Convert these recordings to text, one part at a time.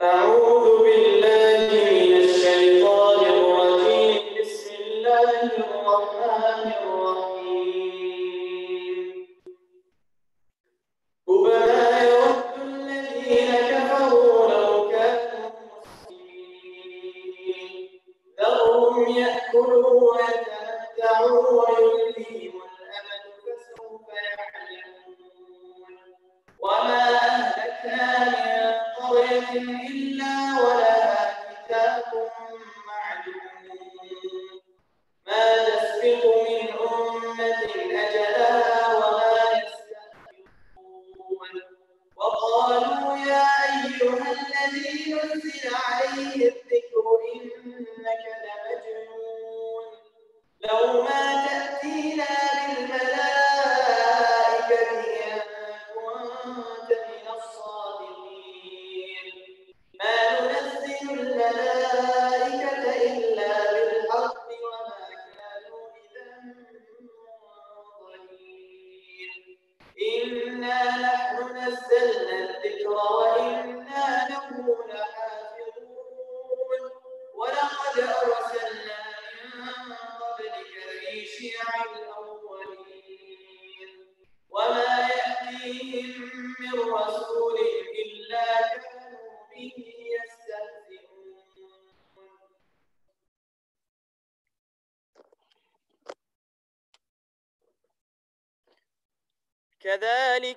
Saúde,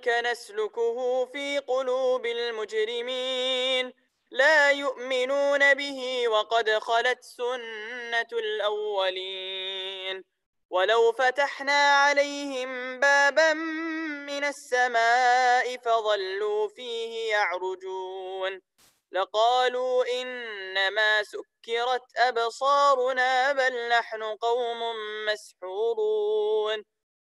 كذلك نسلكه في قلوب المجرمين. لا يؤمنون به وقد خلت سنة الأولين. ولو فتحنا عليهم بابا من السماء فظلوا فيه يعرجون. لقالوا إنما سكرت أبصارنا بل نحن قوم مسحورون.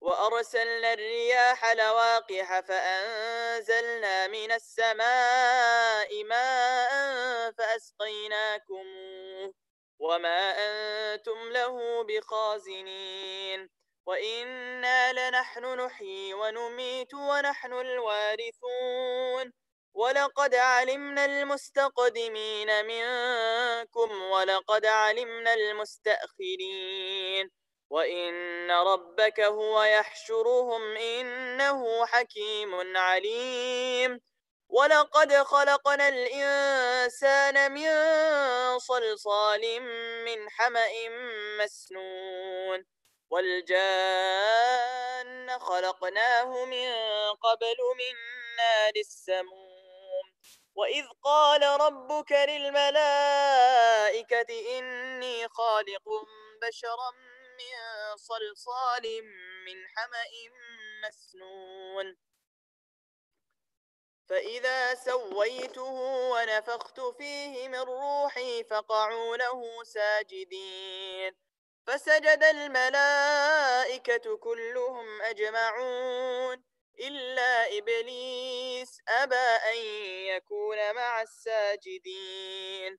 وأرسلنا الرياح لواقح فأنزلنا من السماء ماء فأسقيناكموه وما أنتم له بخازنين وإنا لنحن نحيي ونميت ونحن الوارثون ولقد علمنا المستقدمين منكم ولقد علمنا المستأخرين وإن ربك هو يحشرهم إنه حكيم عليم. ولقد خلقنا الإنسان من صلصال من حمأ مسنون. والجان خلقناه من قبل من نار السموم. وإذ قال ربك للملائكة إني خالق بشرا من صلصال من حمأ مسنون. فإذا سويته ونفخت فيه من روحي فقعوا له ساجدين. فسجد الملائكة كلهم أجمعون. إلا إبليس أبى أن يكون مع الساجدين.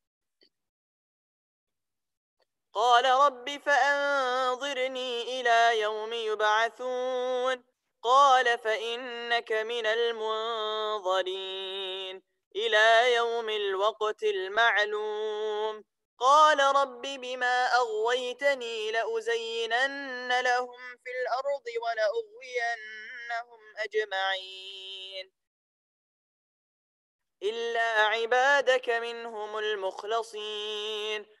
قال رب فأنظرني إلى يوم يبعثون. قال فإنك من المنظرين. إلى يوم الوقت المعلوم. قال رب بما أغويتني لأزينن لهم في الأرض ولأغوينهم أجمعين. إلا عبادك منهم المخلصين.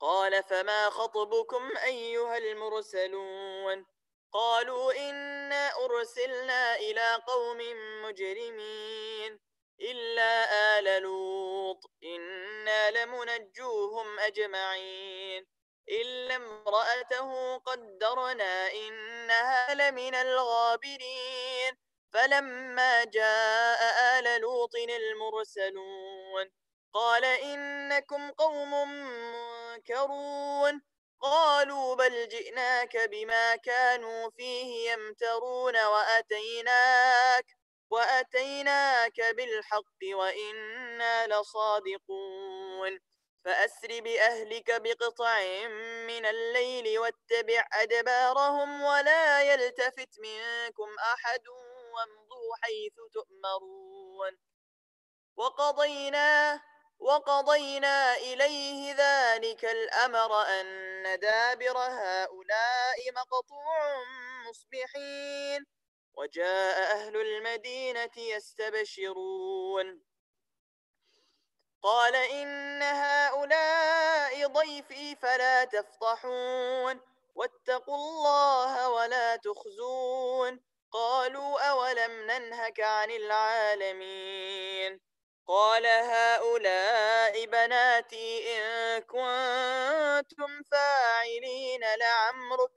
قال فما خطبكم أيها المرسلون؟ قالوا إنا أرسلنا إلى قوم مجرمين إلا آل لوط إنا لمنجوهم أجمعين. إلا امرأته قدرنا إنها لمن الغابرين. فلما جاء آل لوط المرسلون قال إنكم قوم منكرون قالوا بل جئناك بما كانوا فيه يمترون وأتيناك وأتيناك بالحق وإنا لصادقون. فأسر بأهلك بقطع من الليل واتبع أدبارهم ولا يلتفت منكم أحد وامضوا حيث تؤمرون. وقضينا وقضينا إليه ذلك الأمر أن دابر هؤلاء مقطوع مصبحين وجاء أهل المدينة يستبشرون. قال إن هؤلاء ضيفي فلا تفضحون واتقوا الله ولا تخزون قالوا أولم ننهك عن العالمين. قال هؤلاء بناتي إن كنتم فاعلين لعمرك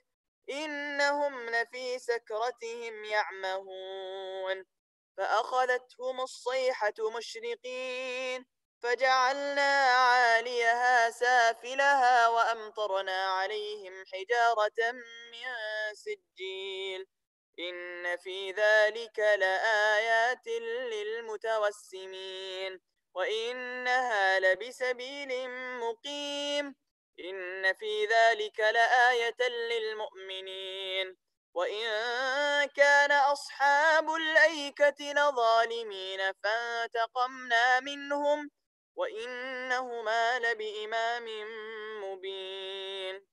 إنهم لفي سكرتهم يعمهون. فأخذتهم الصيحة مشرقين فجعلنا عاليها سافلها وأمطرنا عليهم حجارة من سجيل. إن في ذلك لآيات للمتوسمين وإنها لبسبيل مقيم إن في ذلك لآية للمؤمنين وإن كان أصحاب الأيكة لظالمين فانتقمنا منهم وإنهما لبإمام مبين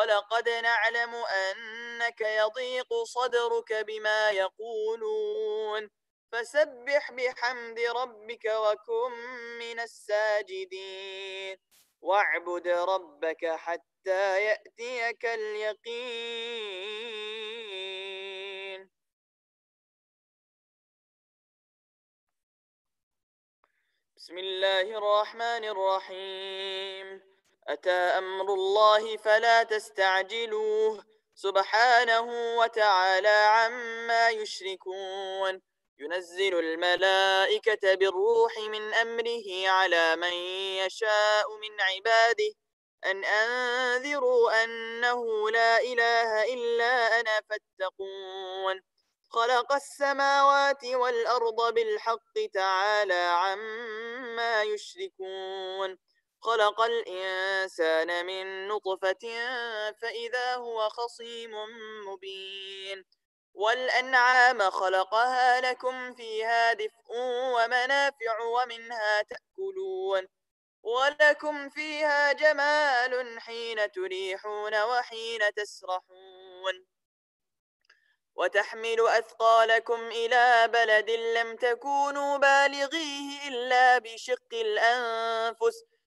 ولقد نعلم أنك يضيق صدرك بما يقولون. فسبح بحمد ربك وكن من الساجدين. واعبد ربك حتى يأتيك اليقين. بسم الله الرحمن الرحيم. أتى أمر الله فلا تستعجلوه. سبحانه وتعالى عما يشركون. ينزل الملائكة بالروح من أمره على من يشاء من عباده. أن أنذروا أنه لا إله إلا أنا فاتقون. خلق السماوات والأرض بالحق تعالى عما يشركون. خلق الإنسان من نطفة فإذا هو خصيم مبين. والأنعام خلقها لكم فيها دفء ومنافع ومنها تأكلون. ولكم فيها جمال حين تريحون وحين تسرحون. وتحمل أثقالكم إلى بلد لم تكونوا بالغيه إلا بشق الأنفس.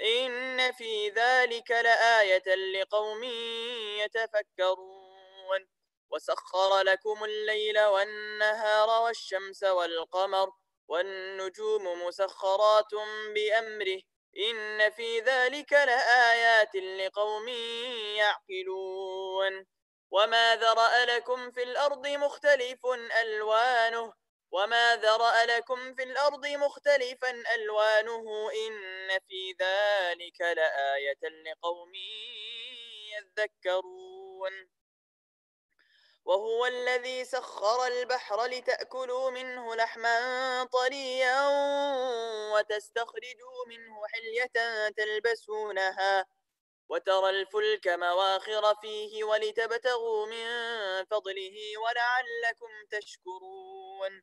إن في ذلك لآية لقوم يتفكرون. وسخر لكم الليل والنهار والشمس والقمر والنجوم مسخرات بأمره. إن في ذلك لآيات لقوم يعقلون. وما ذرأ لكم في الأرض مختلف ألوانه. وما ذرأ لكم في الأرض مختلفا ألوانه إن في ذلك لآية لقوم يذكرون وهو الذي سخر البحر لتأكلوا منه لحما طريا وتستخرجوا منه حلية تلبسونها وترى الفلك مواخر فيه ولتبتغوا من فضله ولعلكم تشكرون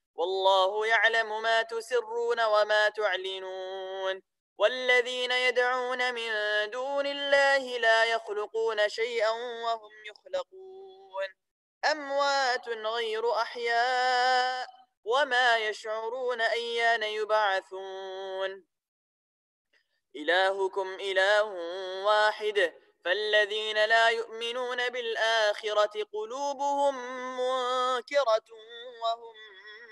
والله يعلم ما تسرون وما تعلنون. والذين يدعون من دون الله لا يخلقون شيئا وهم يخلقون. أموات غير أحياء وما يشعرون أيان يبعثون. إلهكم إله واحد. فالذين لا يؤمنون بالآخرة قلوبهم منكرة وهم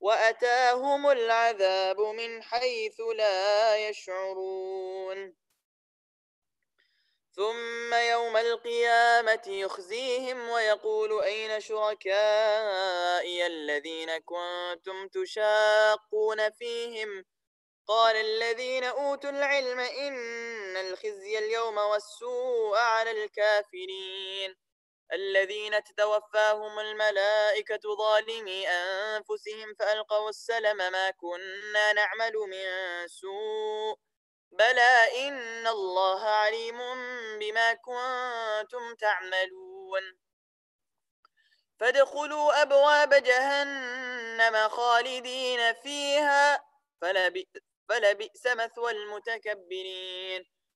وأتاهم العذاب من حيث لا يشعرون. ثم يوم القيامة يخزيهم ويقول أين شركائي الذين كنتم تشاقون فيهم؟ قال الذين أوتوا العلم إن الخزي اليوم والسوء على الكافرين. الذين تتوفاهم الملائكة ظالمي أنفسهم فألقوا السلم ما كنا نعمل من سوء. بلى إن الله عليم بما كنتم تعملون. فادخلوا أبواب جهنم خالدين فيها فلبئس مثوى المتكبرين.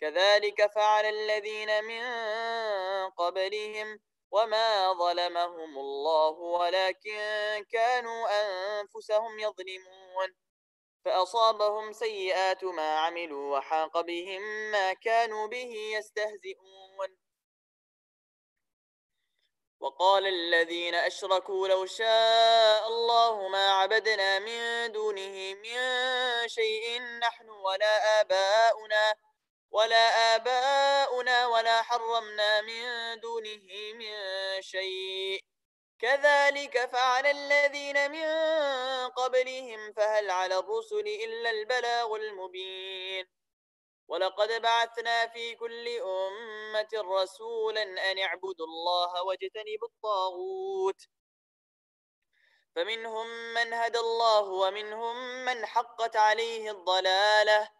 كذلك فعل الذين من قبلهم وما ظلمهم الله ولكن كانوا أنفسهم يظلمون. فأصابهم سيئات ما عملوا وحاق بهم ما كانوا به يستهزئون. وقال الذين أشركوا لو شاء الله ما عبدنا من دونه من شيء نحن ولا آباؤنا ولا آباؤنا ولا حرمنا من دونه من شيء. كذلك فعل الذين من قبلهم فهل على الرسل إلا البلاغ المبين. ولقد بعثنا في كل أمة رسولا أن اعبدوا الله واجتنبوا الطاغوت. فمنهم من هدى الله ومنهم من حقت عليه الضلالة.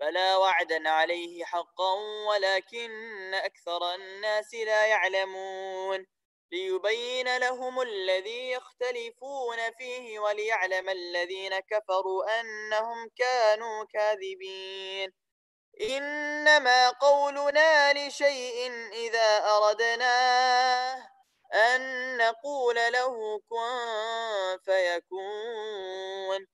فلا وعدا عليه حقا ولكن أكثر الناس لا يعلمون. ليبين لهم الذي يختلفون فيه وليعلم الذين كفروا أنهم كانوا كاذبين. إنما قولنا لشيء إذا أردناه أن نقول له كن فيكون.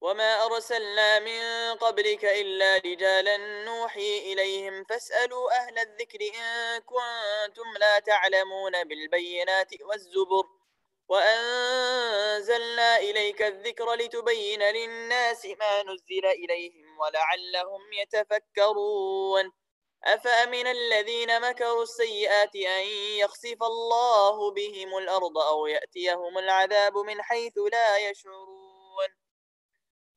وما أرسلنا من قبلك إلا رجالا نوحي إليهم فاسألوا أهل الذكر إن كنتم لا تعلمون بالبينات والزبر وأنزلنا إليك الذكر لتبين للناس ما نزل إليهم ولعلهم يتفكرون أفأمن الذين مكروا السيئات أن يخسف الله بهم الأرض أو يأتيهم العذاب من حيث لا يشعرون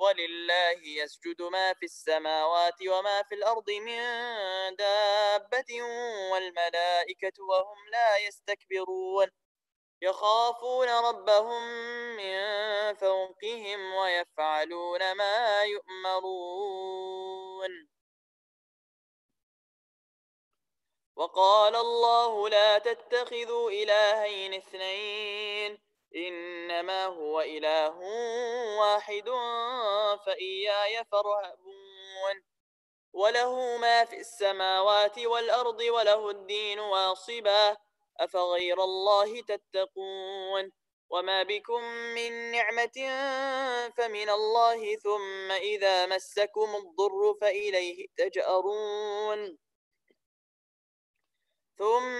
ولله يسجد ما في السماوات وما في الأرض من دابة والملائكة وهم لا يستكبرون. يخافون ربهم من فوقهم ويفعلون ما يؤمرون. وقال الله لا تتخذوا إلهين اثنين. إنما هو إله واحد فإياي فارهبون. وله ما في السماوات والأرض وله الدين واصبا. أفغير الله تتقون؟ وما بكم من نعمة فمن الله ثم إذا مسكم الضر فإليه تجأرون. ثم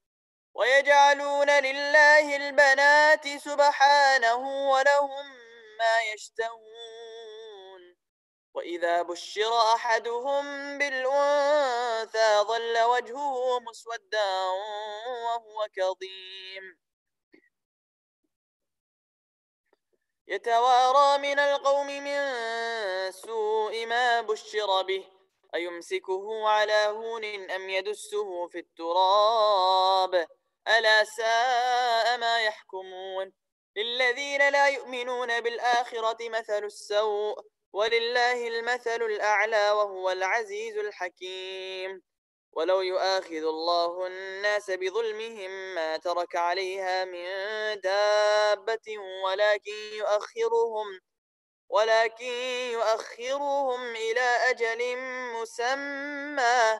ويجعلون لله البنات سبحانه ولهم ما يشتهون. وإذا بشر أحدهم بالأنثى ظل وجهه مسودا وهو كظيم. يتوارى من القوم من سوء ما بشر به. أيمسكه على هون أم يدسه في التراب؟ ألا ساء ما يحكمون للذين لا يؤمنون بالآخرة مثل السوء ولله المثل الأعلى وهو العزيز الحكيم. ولو يؤاخذ الله الناس بظلمهم ما ترك عليها من دابة ولكن يؤخرهم ولكن يؤخرهم إلى أجل مسمى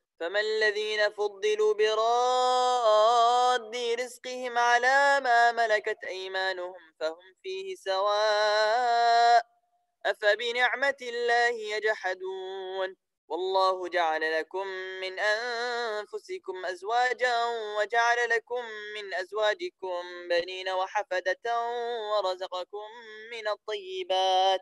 فما الذين فضلوا براد رزقهم على ما ملكت أيمانهم فهم فيه سواء أفبنعمة الله يجحدون والله جعل لكم من أنفسكم أزواجا وجعل لكم من أزواجكم بنين وحفدة ورزقكم من الطيبات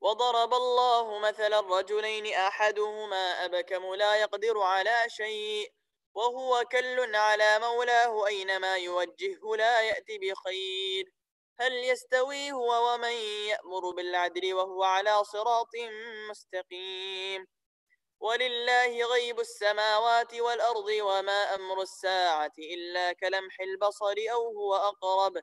وضرب الله مثلا رجلين أحدهما أبكم لا يقدر على شيء وهو كل على مولاه أينما يوجهه لا يأتي بخير. هل يستوي هو ومن يأمر بالعدل وهو على صراط مستقيم؟ ولله غيب السماوات والأرض وما أمر الساعة إلا كلمح البصر أو هو أقرب.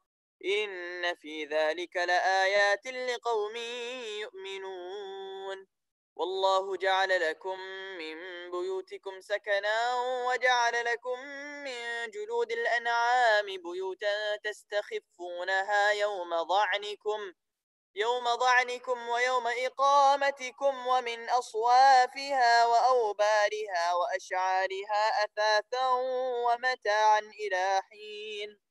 إن في ذلك لآيات لقوم يؤمنون. والله جعل لكم من بيوتكم سكنا وجعل لكم من جلود الأنعام بيوتا تستخفونها يوم ضعنكم يوم ضعنكم ويوم إقامتكم ومن أصوافها وأوبارها وأشعارها أثاثا ومتاعا إلى حين.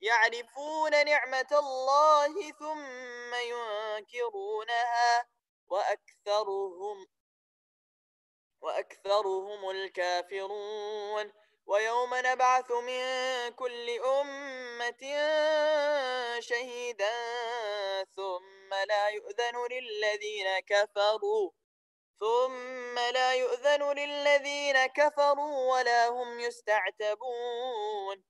يعرفون نعمة الله ثم ينكرونها وأكثرهم وأكثرهم الكافرون. ويوم نبعث من كل أمة شهيدا ثم لا يؤذن للذين كفروا ثم لا يؤذن للذين كفروا ولا هم يستعتبون.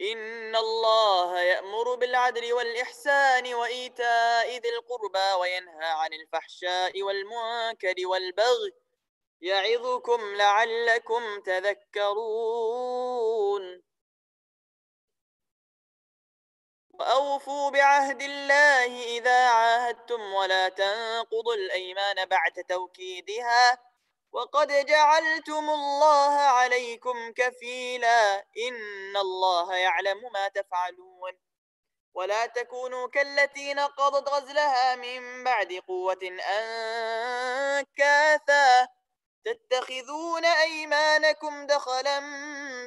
إن الله يأمر بالعدل والإحسان وإيتاء ذي القربى وينهى عن الفحشاء والمنكر والبغي يعظكم لعلكم تذكرون وأوفوا بعهد الله إذا عاهدتم ولا تنقضوا الأيمان بعد توكيدها وقد جعلتم الله عليكم كفيلا إن الله يعلم ما تفعلون. ولا تكونوا كالتي نقضت غزلها من بعد قوة أنكاثا. تتخذون أيمانكم دخلا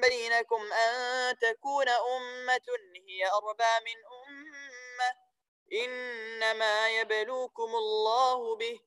بينكم أن تكون أمة هي أربى من أمة. إنما يبلوكم الله به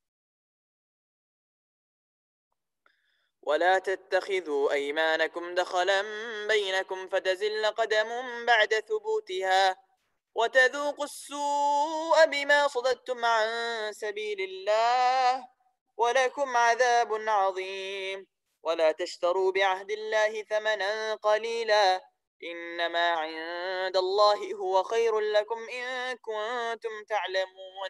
ولا تتخذوا أيمانكم دخلا بينكم فتزل قدم بعد ثبوتها وتذوقوا السوء بما صددتم عن سبيل الله ولكم عذاب عظيم. ولا تشتروا بعهد الله ثمنا قليلا. إنما عند الله هو خير لكم إن كنتم تعلمون.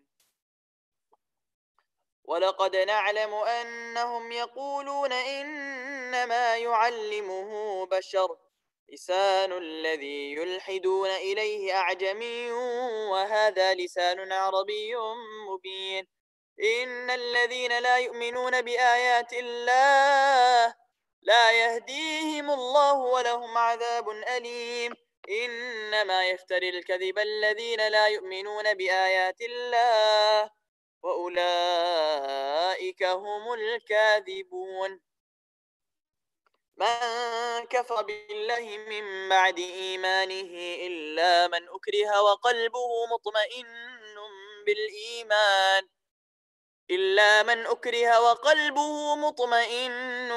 ولقد نعلم أنهم يقولون إنما يعلمه بشر لسان الذي يلحدون إليه أعجمي وهذا لسان عربي مبين. إن الذين لا يؤمنون بآيات الله لا يهديهم الله ولهم عذاب أليم. إنما يفتري الكذب الذين لا يؤمنون بآيات الله. وأولئك هم الكاذبون من كفر بالله من بعد إيمانه إلا من أكره وقلبه مطمئن بالإيمان إلا من أكره وقلبه مطمئن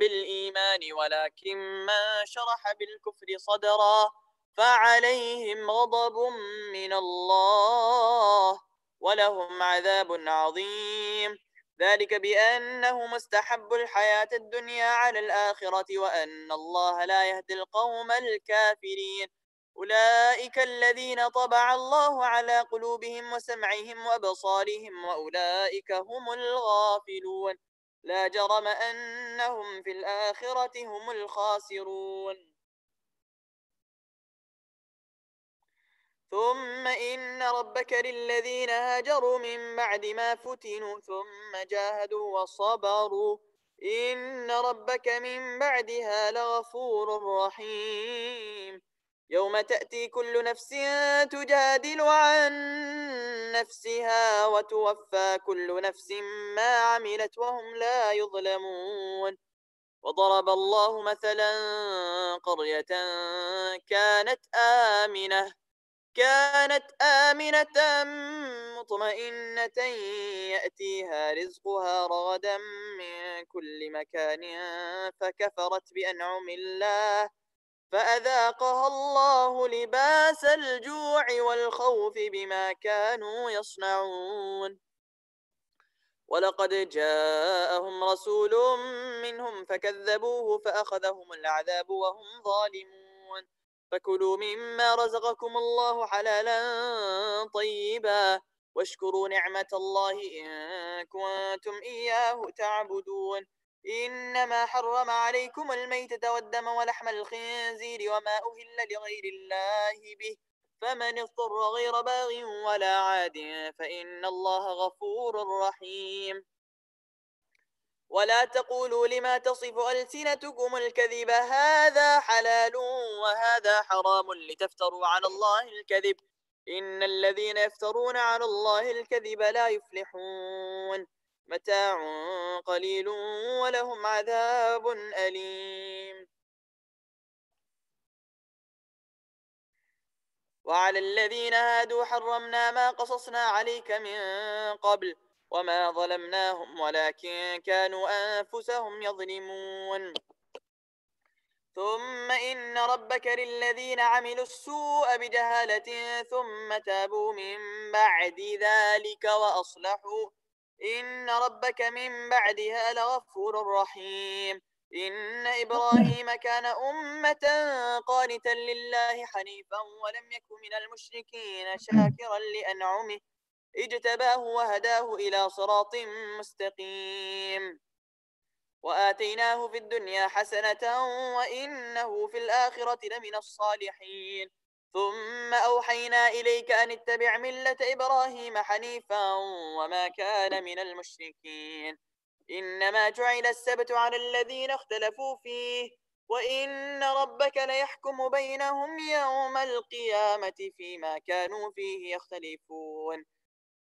بالإيمان ولكن من شرح بالكفر صدرا فعليهم غضب من الله ولهم عذاب عظيم. ذلك بأنه مستحب الحياة الدنيا على الآخرة وأن الله لا يهدي القوم الكافرين. أولئك الذين طبع الله على قلوبهم وسمعهم وأبصارهم وأولئك هم الغافلون. لا جرم أنهم في الآخرة هم الخاسرون. ثم إن ربك للذين هاجروا من بعد ما فتنوا ثم جاهدوا وصبروا إن ربك من بعدها لغفور رحيم. يوم تأتي كل نفس تجادل عن نفسها وتوفى كل نفس ما عملت وهم لا يظلمون. وضرب الله مثلا قرية كانت آمنة كانت آمنة مطمئنة يأتيها رزقها رغدا من كل مكان فكفرت بأنعم الله فأذاقها الله لباس الجوع والخوف بما كانوا يصنعون. ولقد جاءهم رسول منهم فكذبوه فأخذهم العذاب وهم ظالمون. فكلوا مما رزقكم الله حلالا طيبا واشكروا نعمة الله إن كنتم إياه تعبدون. إنما حرم عليكم الميتة والدم ولحم الخنزير وما أهل لغير الله به. فمن اضطر غير باغ ولا عاد فإن الله غفور رحيم. ولا تقولوا لما تصف ألسنتكم الكذب هذا حلال وهذا حرام لتفتروا على الله الكذب. إن الذين يفترون على الله الكذب لا يفلحون. متاع قليل ولهم عذاب أليم. وعلى الذين هادوا حرمنا ما قصصنا عليك من قبل. وما ظلمناهم ولكن كانوا أنفسهم يظلمون. ثم إن ربك للذين عملوا السوء بجهالة ثم تابوا من بعد ذلك وأصلحوا. إن ربك من بعدها لغفور رحيم. إن إبراهيم كان أمة قانتا لله حنيفا ولم يكن من المشركين شاكرا لأنعمه. اجتباه وهداه إلى صراط مستقيم. وآتيناه في الدنيا حسنة وإنه في الآخرة لمن الصالحين. ثم أوحينا إليك أن اتبع ملة إبراهيم حنيفا وما كان من المشركين. إنما جعل السبت على الذين اختلفوا فيه وإن ربك ليحكم بينهم يوم القيامة فيما كانوا فيه يختلفون.